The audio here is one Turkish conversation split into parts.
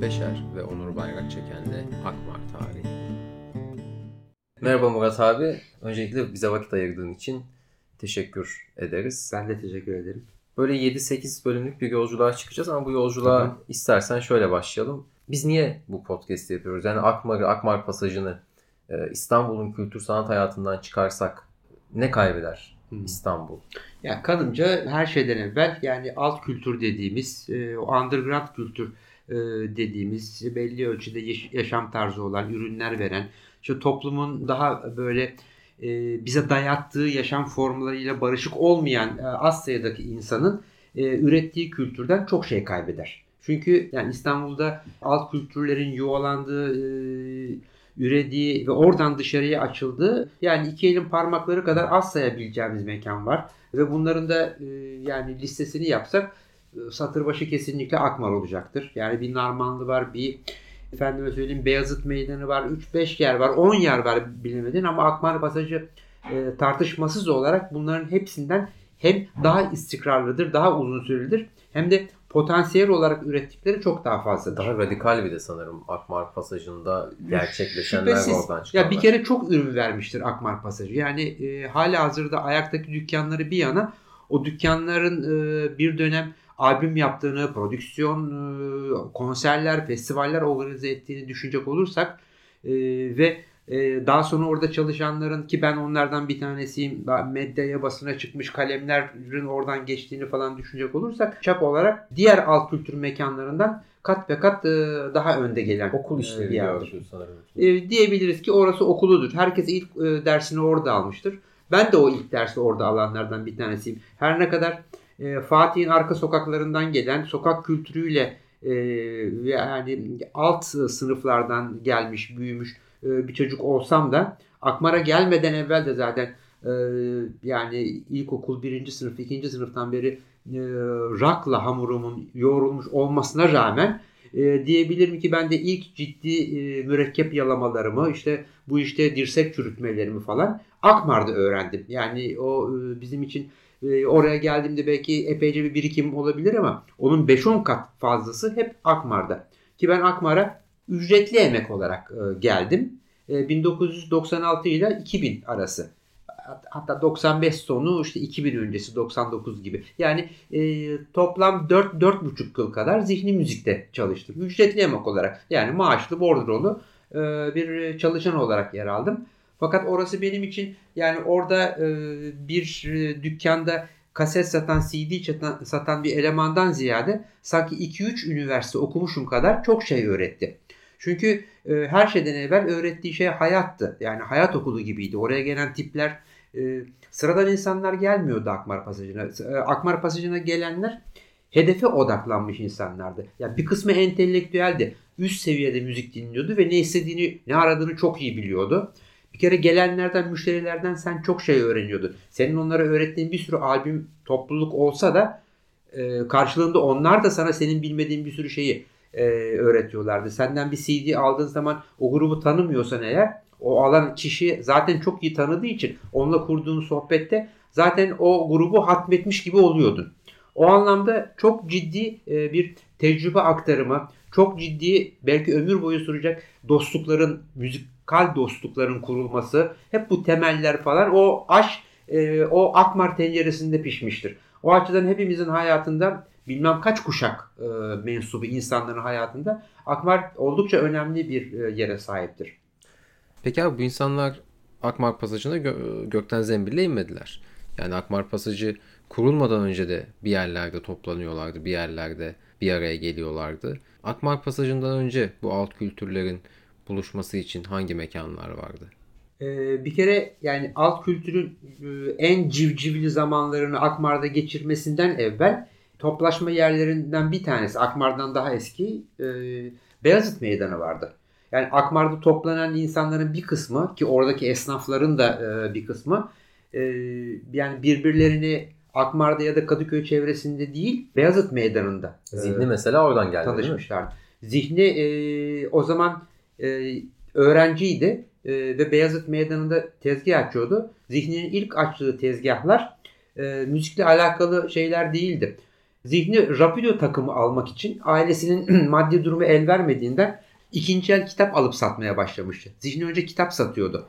Beşer ve Onur Bayrak çekenle Akmar Tarihi. Merhaba Murat abi. Öncelikle bize vakit ayırdığın için teşekkür ederiz. Ben de teşekkür ederim. Böyle 7-8 bölümlük bir yolculuğa çıkacağız ama bu yolculuğa Tabii. istersen şöyle başlayalım. Biz niye bu podcast'i yapıyoruz? Yani Akmar'ı, Akmar Pasajı'nı e, İstanbul'un kültür sanat hayatından çıkarsak ne kaybeder hmm. İstanbul? Ya kanımca her şeyden evvel yani alt kültür dediğimiz, e, o underground kültür dediğimiz belli ölçüde yaşam tarzı olan, ürünler veren, işte toplumun daha böyle e, bize dayattığı yaşam formlarıyla barışık olmayan az sayıdaki insanın ürettiği kültürden çok şey kaybeder. Çünkü yani İstanbul'da alt kültürlerin yuvalandığı, ürediği ve oradan dışarıya açıldığı yani iki elin parmakları kadar az sayabileceğimiz mekan var. Ve bunların da yani listesini yapsak satır başı kesinlikle Akmar olacaktır. Yani bir Narmanlı var, bir efendime söyleyeyim Beyazıt Meydanı var, 3-5 yer var, 10 yer var bilemedin ama Akmar Pasajı e, tartışmasız olarak bunların hepsinden hem daha istikrarlıdır, daha uzun sürelidir hem de potansiyel olarak ürettikleri çok daha fazladır. Daha radikal bir de sanırım Akmar Pasajı'nda gerçekleşenler Şüphesiz. oradan çıkanlar. Ya bir kere çok ürün vermiştir Akmar Pasajı. Yani e, hala hazırda ayaktaki dükkanları bir yana o dükkanların e, bir dönem albüm yaptığını, prodüksiyon, konserler, festivaller organize ettiğini düşünecek olursak ve daha sonra orada çalışanların ki ben onlardan bir tanesiyim medyaya basına çıkmış kalemlerin oradan geçtiğini falan düşünecek olursak çap olarak diğer alt kültür mekanlarından kat ve kat daha önde gelen okul işleri bir sanırım. Diyebiliriz ki orası okuludur. Herkes ilk dersini orada almıştır. Ben de o ilk dersi orada alanlardan bir tanesiyim. Her ne kadar e, Fatih'in arka sokaklarından gelen sokak kültürüyle e, yani alt sınıflardan gelmiş, büyümüş e, bir çocuk olsam da Akmar'a gelmeden evvel de zaten e, yani ilkokul birinci sınıf, ikinci sınıftan beri e, rakla hamurumun yoğrulmuş olmasına rağmen e, diyebilirim ki ben de ilk ciddi e, mürekkep yalamalarımı işte bu işte dirsek çürütmelerimi falan Akmar'da öğrendim. Yani o e, bizim için ee, oraya geldiğimde belki epeyce bir birikim olabilir ama onun 5-10 kat fazlası hep Akmar'da. Ki ben Akmar'a ücretli emek olarak e, geldim. 1996 e, ile 2000 arası. Hatta 95 sonu işte 2000 öncesi 99 gibi. Yani e, toplam 4 4,5 yıl kadar zihni müzikte çalıştım. Ücretli emek olarak yani maaşlı bordrolu e, bir çalışan olarak yer aldım. Fakat orası benim için yani orada e, bir e, dükkanda kaset satan, CD satan, satan bir elemandan ziyade sanki 2-3 üniversite okumuşum kadar çok şey öğretti. Çünkü e, her şeyden evvel öğrettiği şey hayattı. Yani hayat okulu gibiydi. Oraya gelen tipler e, sıradan insanlar gelmiyordu Akmar Pasajı'na. E, Akmar Pasajı'na gelenler hedefe odaklanmış insanlardı. Yani bir kısmı entelektüeldi. Üst seviyede müzik dinliyordu ve ne istediğini, ne aradığını çok iyi biliyordu. Bir kere gelenlerden, müşterilerden sen çok şey öğreniyordun. Senin onlara öğrettiğin bir sürü albüm topluluk olsa da e, karşılığında onlar da sana senin bilmediğin bir sürü şeyi e, öğretiyorlardı. Senden bir CD aldığın zaman o grubu tanımıyorsan eğer o alan kişi zaten çok iyi tanıdığı için onunla kurduğun sohbette zaten o grubu hatmetmiş gibi oluyordun. O anlamda çok ciddi e, bir tecrübe aktarımı, çok ciddi belki ömür boyu sürecek dostlukların, müzikal dostlukların kurulması, hep bu temeller falan o aş, e, o akmar tenceresinde pişmiştir. O açıdan hepimizin hayatında bilmem kaç kuşak e, mensubu insanların hayatında Akmar oldukça önemli bir e, yere sahiptir. Peki abi bu insanlar Akmar Pasajı'na gö- gökten zembille inmediler. Yani Akmar Pasajı kurulmadan önce de bir yerlerde toplanıyorlardı, bir yerlerde bir araya geliyorlardı. Akmar Pasajı'ndan önce bu alt kültürlerin buluşması için hangi mekanlar vardı? Ee, bir kere yani alt kültürün e, en civcivli zamanlarını Akmar'da geçirmesinden evvel toplaşma yerlerinden bir tanesi Akmar'dan daha eski e, Beyazıt Meydanı vardı. Yani Akmar'da toplanan insanların bir kısmı ki oradaki esnafların da e, bir kısmı yani birbirlerini Akmar'da ya da Kadıköy çevresinde değil Beyazıt Meydanı'nda. Zihni e, mesela oradan geldi tanışmışlar. Zihni e, o zaman e, öğrenciydi e, ve Beyazıt Meydanı'nda tezgah açıyordu. Zihni'nin ilk açtığı tezgahlar e, müzikle alakalı şeyler değildi. Zihni Rapido takımı almak için ailesinin maddi durumu el vermediğinden ikinci el kitap alıp satmaya başlamıştı. Zihni önce kitap satıyordu.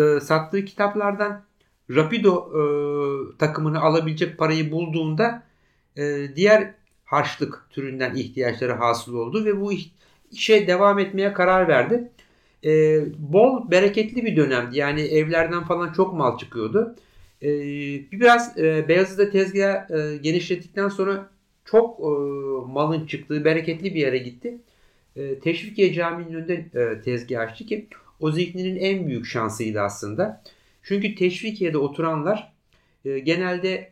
E, sattığı kitaplardan Rapido e, takımını alabilecek parayı bulduğunda e, diğer harçlık türünden ihtiyaçları hasıl oldu ve bu işe devam etmeye karar verdi. E, bol bereketli bir dönemdi. Yani evlerden falan çok mal çıkıyordu. E, biraz e, Beyazıt'ta tezgah e, genişlettikten sonra çok e, malın çıktığı bereketli bir yere gitti. E, Teşvikiye Camii'nin önünde e, tezgah açtı ki o zihninin en büyük şansıydı aslında. Çünkü Teşvikiye'de oturanlar e, genelde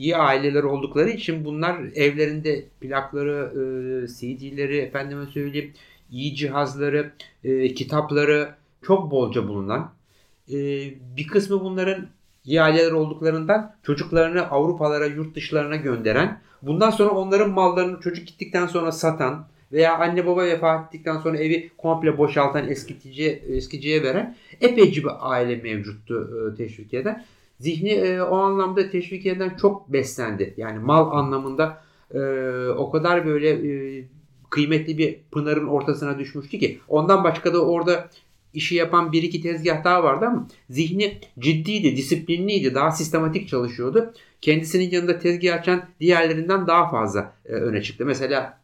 iyi aileler oldukları için bunlar evlerinde plakları, e, CD'leri, efendime söyleyeyim iyi cihazları, e, kitapları çok bolca bulunan e, bir kısmı bunların iyi aileler olduklarından çocuklarını Avrupalara, yurt dışlarına gönderen, bundan sonra onların mallarını çocuk gittikten sonra satan veya anne baba vefat ettikten sonra evi komple boşaltan eskitici, eskiciye veren epeyce bir aile mevcuttu e, teşvikiyeden. Zihni e, o anlamda teşvikiyeden çok beslendi. Yani mal anlamında e, o kadar böyle e, kıymetli bir pınarın ortasına düşmüştü ki ondan başka da orada işi yapan bir iki tezgah daha vardı ama zihni ciddiydi, disiplinliydi, daha sistematik çalışıyordu. Kendisinin yanında tezgah açan diğerlerinden daha fazla e, öne çıktı. Mesela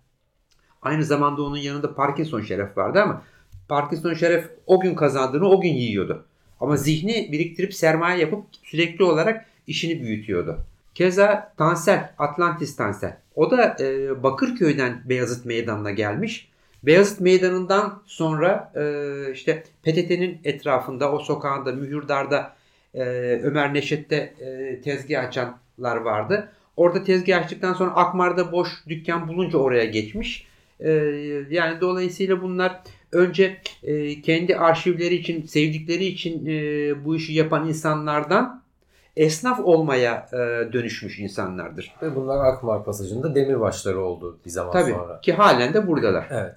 aynı zamanda onun yanında Parkinson Şeref vardı ama Parkinson Şeref o gün kazandığını o gün yiyordu. Ama zihni biriktirip sermaye yapıp sürekli olarak işini büyütüyordu. Keza Tansel, Atlantis Tansel. O da e, Bakırköy'den Beyazıt Meydanı'na gelmiş. Beyazıt Meydanı'ndan sonra e, işte PTT'nin etrafında, o sokağında, Mühürdar'da e, Ömer Neşet'te e, tezgah açanlar vardı. Orada tezgah açtıktan sonra Akmar'da boş dükkan bulunca oraya geçmiş. E, yani dolayısıyla bunlar önce e, kendi arşivleri için, sevdikleri için e, bu işi yapan insanlardan esnaf olmaya e, dönüşmüş insanlardır. Ve bunlar Akmar Pasajı'nda demirbaşları oldu bir zaman Tabii, sonra. ki halen de buradalar. Evet.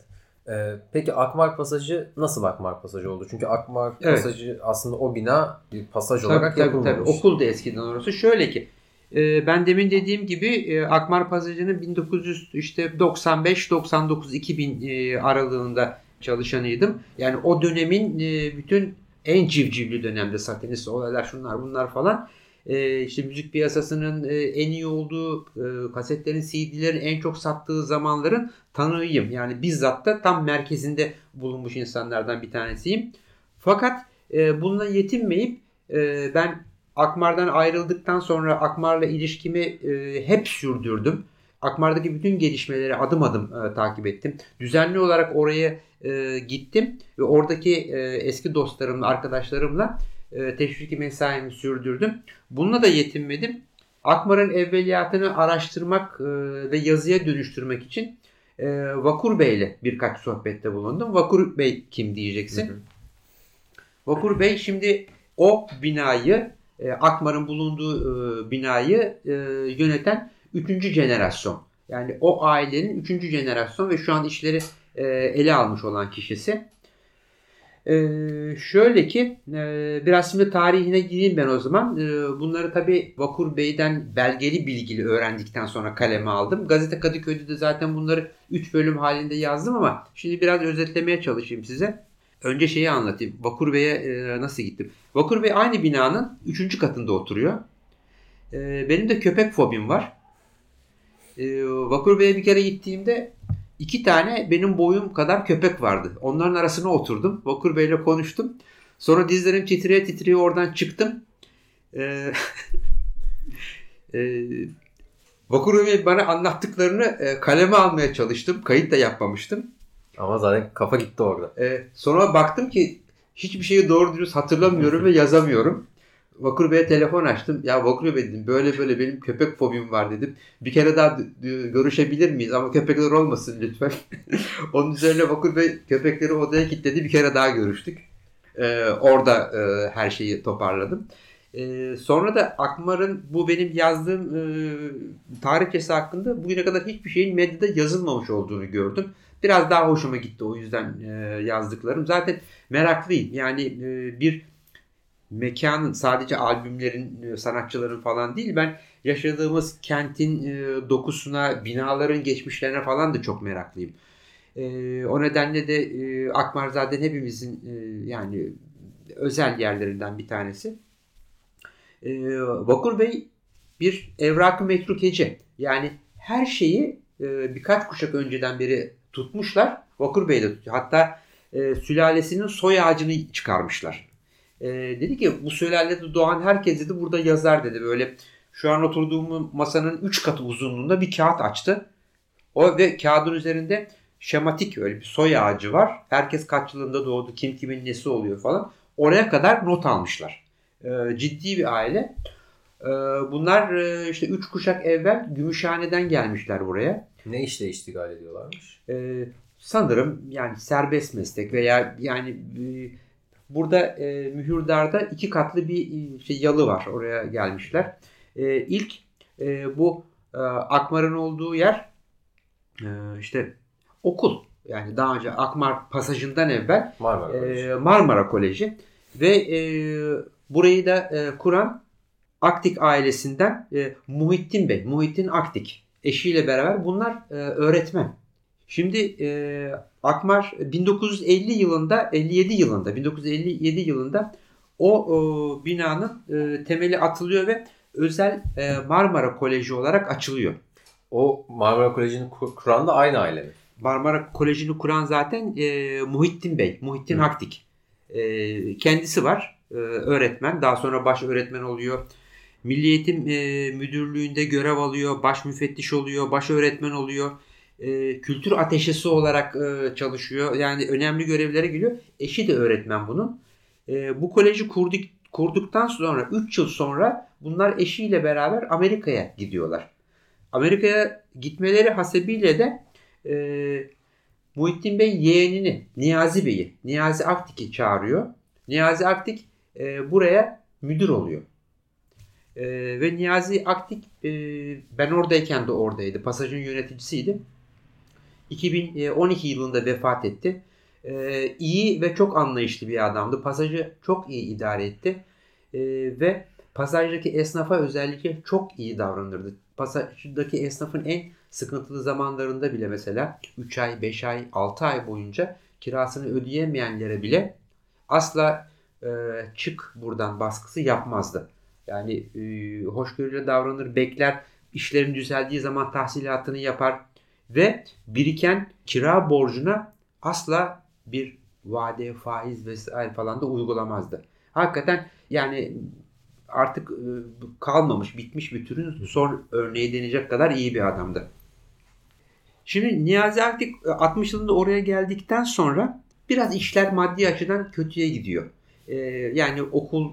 Ee, peki Akmar Pasajı nasıl Akmar Pasajı oldu? Çünkü Akmar evet. Pasajı aslında o bina bir pasaj tabii, olarak tabii, yapılmamış. Tabii, okuldu eskiden orası. Şöyle ki e, ben demin dediğim gibi e, Akmar Pasajı'nın 1900 işte 95 99 2000 e, aralığında çalışanıydım. Yani o dönemin e, bütün en civcivli dönemde satanist olaylar şunlar bunlar falan e, işte müzik piyasasının e, en iyi olduğu e, kasetlerin, CD'lerin en çok sattığı zamanların tanığıyım. Yani bizzat da tam merkezinde bulunmuş insanlardan bir tanesiyim. Fakat e, bununla yetinmeyip ben Akmar'dan ayrıldıktan sonra Akmar'la ilişkimi hep sürdürdüm. Akmar'daki bütün gelişmeleri adım adım e, takip ettim. Düzenli olarak oraya e, gittim ve oradaki e, eski dostlarımla, arkadaşlarımla e, teşviki mesaimi sürdürdüm. Bununla da yetinmedim. Akmar'ın evveliyatını araştırmak e, ve yazıya dönüştürmek için e, Vakur Bey ile birkaç sohbette bulundum. Vakur Bey kim diyeceksin? Hı hı. Vakur Bey şimdi o binayı e, Akmar'ın bulunduğu e, binayı e, yöneten üçüncü jenerasyon. Yani o ailenin üçüncü jenerasyon ve şu an işleri e, ele almış olan kişisi. Ee, şöyle ki e, biraz şimdi tarihine gireyim ben o zaman. Ee, bunları tabi Vakur Bey'den belgeli bilgili öğrendikten sonra kaleme aldım. Gazete Kadıköy'de de zaten bunları 3 bölüm halinde yazdım ama şimdi biraz özetlemeye çalışayım size. Önce şeyi anlatayım. Vakur Bey'e e, nasıl gittim? Vakur Bey aynı binanın 3. katında oturuyor. E, benim de köpek fobim var. E, Vakur Bey'e bir kere gittiğimde iki tane benim boyum kadar köpek vardı. Onların arasına oturdum. Vakur Bey'le konuştum. Sonra dizlerim titreye titreye oradan çıktım. Ee, e, Vakur Bey bana anlattıklarını e, kaleme almaya çalıştım. Kayıt da yapmamıştım. Ama zaten kafa gitti orada. E, sonra baktım ki hiçbir şeyi doğru dürüst hatırlamıyorum ve yazamıyorum. Vakur Bey'e telefon açtım. Ya Vakur Bey dedim böyle böyle benim köpek fobim var dedim. Bir kere daha görüşebilir miyiz ama köpekler olmasın lütfen. Onun üzerine Vakur Bey köpekleri odaya kilitledi. Bir kere daha görüştük. Ee, orada e, her şeyi toparladım. Ee, sonra da Akmar'ın bu benim yazdığım e, tarihçesi hakkında bugüne kadar hiçbir şeyin medyada yazılmamış olduğunu gördüm. Biraz daha hoşuma gitti o yüzden e, yazdıklarım. Zaten meraklıyım. Yani e, bir mekanın sadece albümlerin, e, sanatçıların falan değil ben yaşadığımız kentin e, dokusuna, binaların geçmişlerine falan da çok meraklıyım. E, o nedenle de e, hepimizin yani özel yerlerinden bir tanesi. E, Vakur Bey bir evrak-ı metrukeci. Yani her şeyi birkaç kuşak önceden beri tutmuşlar. Vakur Bey de tutuyor. Hatta sülalesinin soy ağacını çıkarmışlar. E, dedi ki bu sülalede doğan herkes dedi burada yazar dedi. Böyle şu an oturduğum masanın 3 katı uzunluğunda bir kağıt açtı. O ve kağıdın üzerinde şematik öyle bir soy ağacı var. Herkes kaç yılında doğdu, kim kimin nesi oluyor falan. Oraya kadar not almışlar. E, ciddi bir aile. E, bunlar e, işte 3 kuşak evvel Gümüşhane'den gelmişler buraya. Ne işle iştigal ediyorlarmış? E, sanırım yani serbest meslek veya yani e, burada e, Mühürdar'da iki katlı bir e, şey, yalı var. Oraya gelmişler. E, ilk e, bu e, Akmar'ın olduğu yer e, işte okul. Yani daha önce Akmar pasajından evvel Marmara e, Koleji. Marmara Koleji ve e, burayı da e, kuran Aktik ailesinden e, Muhittin Bey, Muhittin Aktik eşiyle beraber bunlar e, öğretmen. Şimdi e, Akmar 1950 yılında, 57 yılında, 1957 yılında o e, binanın e, temeli atılıyor ve özel e, Marmara Koleji olarak açılıyor. O Marmara Koleji'ni kur- kuran da aynı aile mi? Marmara Koleji'ni kuran zaten e, Muhittin Bey, Muhittin Hı. Haktik. E, kendisi var, e, öğretmen. Daha sonra baş öğretmen oluyor. Milli Eğitim e, Müdürlüğü'nde görev alıyor, baş müfettiş oluyor, baş öğretmen oluyor. E, kültür ateşesi olarak e, çalışıyor. Yani önemli görevlere geliyor. Eşi de öğretmen bunun. E, bu koleji kurduk, kurduktan sonra 3 yıl sonra bunlar eşiyle beraber Amerika'ya gidiyorlar. Amerika'ya gitmeleri hasebiyle de e, Muhittin Bey yeğenini Niyazi Bey'i, Niyazi Aktik'i çağırıyor. Niyazi Aktik e, buraya müdür oluyor. E, ve Niyazi Aktik e, ben oradayken de oradaydı. Pasajın yöneticisiydi. 2012 yılında vefat etti. E, iyi ve çok anlayışlı bir adamdı. Pasajı çok iyi idare etti. E, ve pasajdaki esnafa özellikle çok iyi davranırdı. Pasajdaki esnafın en sıkıntılı zamanlarında bile mesela 3 ay, 5 ay, 6 ay boyunca kirasını ödeyemeyenlere bile asla e, çık buradan baskısı yapmazdı. Yani e, hoşgörüyle davranır, bekler, işlerin düzeldiği zaman tahsilatını yapar ve biriken kira borcuna asla bir vade, faiz vesaire falan da uygulamazdı. Hakikaten yani artık e, kalmamış, bitmiş bir türün son örneği denecek kadar iyi bir adamdı. Şimdi Niyazi Aktik 60 yılında oraya geldikten sonra biraz işler maddi açıdan kötüye gidiyor. Ee, yani okul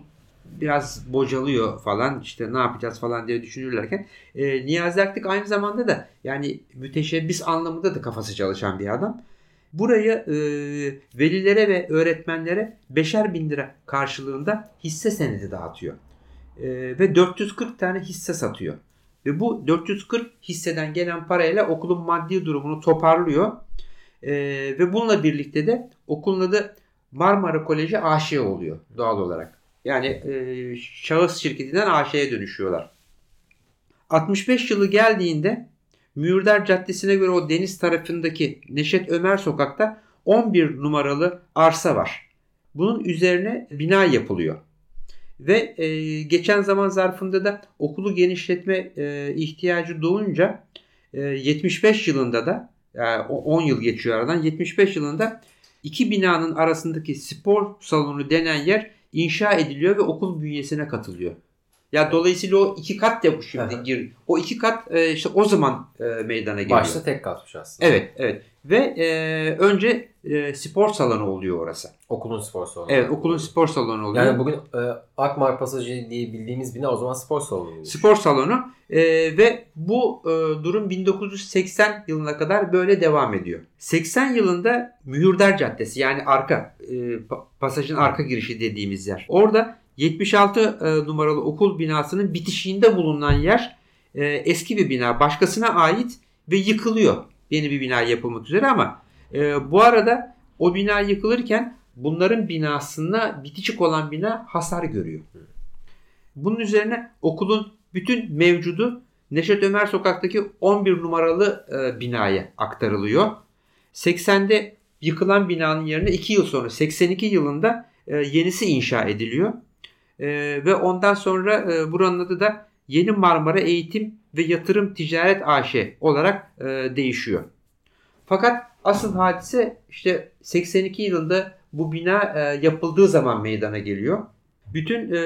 biraz bocalıyor falan işte ne yapacağız falan diye düşünürlerken e, Niyazi Aktik aynı zamanda da yani müteşebbis anlamında da kafası çalışan bir adam. Buraya e, velilere ve öğretmenlere beşer bin lira karşılığında hisse senedi dağıtıyor. E, ve 440 tane hisse satıyor. Ve bu 440 hisseden gelen parayla okulun maddi durumunu toparlıyor. E, ve bununla birlikte de okulun adı Marmara Koleji AŞ oluyor doğal olarak. Yani e, şahıs şirketinden AŞ'ye dönüşüyorlar. 65 yılı geldiğinde Mühürder Caddesi'ne göre o deniz tarafındaki Neşet Ömer sokakta 11 numaralı arsa var. Bunun üzerine bina yapılıyor. Ve e, geçen zaman zarfında da okulu genişletme e, ihtiyacı doğunca e, 75 yılında da yani 10 yıl geçiyor aradan 75 yılında iki binanın arasındaki spor salonu denen yer inşa ediliyor ve okul bünyesine katılıyor. Ya dolayısıyla o iki kat ya şimdi gir. O iki kat e, işte o zaman e, meydana geliyor. Başta tek katmış aslında. Evet, evet. Ve e, önce e, spor salonu oluyor orası. Okulun spor salonu. Evet, okulun spor salonu oluyor. Yani bugün e, Akmar Pasajı diye bildiğimiz bina o zaman spor salonu. spor salonu E, ve bu e, durum 1980 yılına kadar böyle devam ediyor. 80 yılında Mühürder Caddesi yani arka e, pa- pasajın arka girişi dediğimiz yer. Orada 76 e, numaralı okul binasının bitişiğinde bulunan yer e, eski bir bina, başkasına ait ve yıkılıyor. Yeni bir bina yapılmak üzere ama e, bu arada o bina yıkılırken bunların binasına bitişik olan bina hasar görüyor. Bunun üzerine okulun bütün mevcudu Neşet Ömer Sokak'taki 11 numaralı e, binaya aktarılıyor. 80'de yıkılan binanın yerine 2 yıl sonra 82 yılında e, yenisi inşa ediliyor. E, ve ondan sonra e, buranın adı da Yeni Marmara Eğitim ve Yatırım Ticaret AŞ olarak e, değişiyor. Fakat asıl hadise işte 82 yılında bu bina e, yapıldığı zaman meydana geliyor. Bütün e,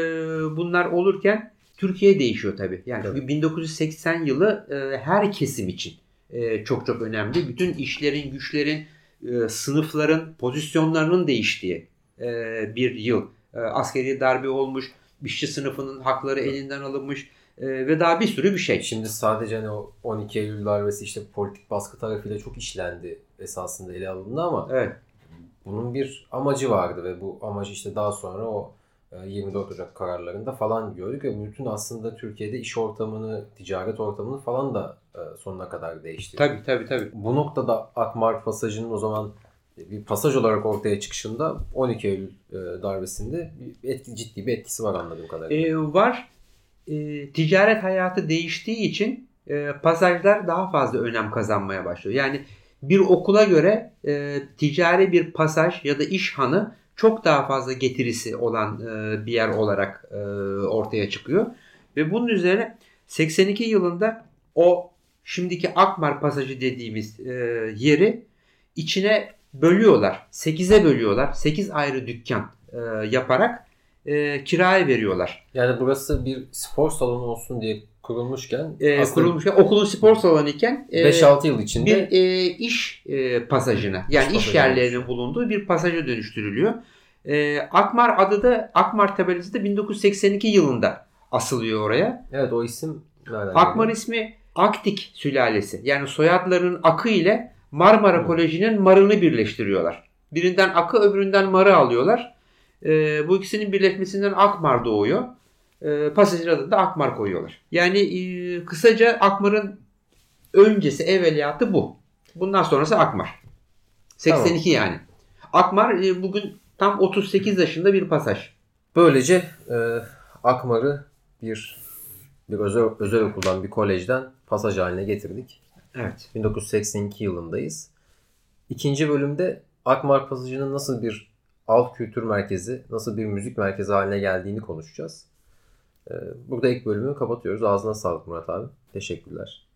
bunlar olurken Türkiye değişiyor tabii. Yani çünkü 1980 yılı e, her kesim için e, çok çok önemli. Bütün işlerin, güçlerin, e, sınıfların, pozisyonlarının değiştiği e, bir yıl. E, askeri darbe olmuş, işçi sınıfının hakları elinden alınmış e, ve daha bir sürü bir şey. Şimdi sadece hani o 12 Eylül darbesi işte politik baskı tarafıyla çok işlendi esasında ele alındı ama Evet. bunun bir amacı vardı ve bu amacı işte daha sonra o e, 24 Ocak kararlarında falan gördük ve bütün aslında Türkiye'de iş ortamını, ticaret ortamını falan da e, sonuna kadar değiştirdi. Tabii tabii tabii. Bu noktada Akmar Pasajı'nın o zaman bir pasaj olarak ortaya çıkışında 12 Eylül e, darbesinde bir etki, ciddi bir etkisi var anladığım kadarıyla. E, var. E, ticaret hayatı değiştiği için e, pasajlar daha fazla önem kazanmaya başlıyor. Yani bir okula göre e, ticari bir pasaj ya da iş hanı çok daha fazla getirisi olan e, bir yer olarak e, ortaya çıkıyor. Ve bunun üzerine 82 yılında o şimdiki Akmar Pasajı dediğimiz e, yeri içine bölüyorlar. 8'e bölüyorlar. 8 ayrı dükkan e, yaparak e, kiraya veriyorlar. Yani burası bir spor salonu olsun diye kurulmuşken E, kurulmuşken okulun spor salonu iken e, 5-6 yıl içinde bir e, iş e, pasajına yani İş iş, yerlerinin bulunduğu bir pasaja dönüştürülüyor. E, Akmar adı da Akmar tabelası da 1982 yılında asılıyor oraya. evet o isim nereden Akmar geliyor? ismi Aktik sülalesi. Yani soyadlarının Akı ile Marmara Koleji'nin Mar'ını birleştiriyorlar. Birinden Akı öbüründen Mar'ı alıyorlar. E, bu ikisinin birleşmesinden Akmar doğuyor. E, pasajın adını da Akmar koyuyorlar. Yani e, kısaca Akmar'ın öncesi evveliyatı bu. Bundan sonrası Akmar. 82 yani. Akmar e, bugün tam 38 yaşında bir pasaj. Böylece e, Akmar'ı bir bir özel, özel okuldan, bir kolejden pasaj haline getirdik. Evet. 1982 yılındayız. İkinci bölümde Akmar Pasajı'nın nasıl bir alt kültür merkezi, nasıl bir müzik merkezi haline geldiğini konuşacağız. E, burada ilk bölümü kapatıyoruz. Ağzına sağlık Murat abi. Teşekkürler.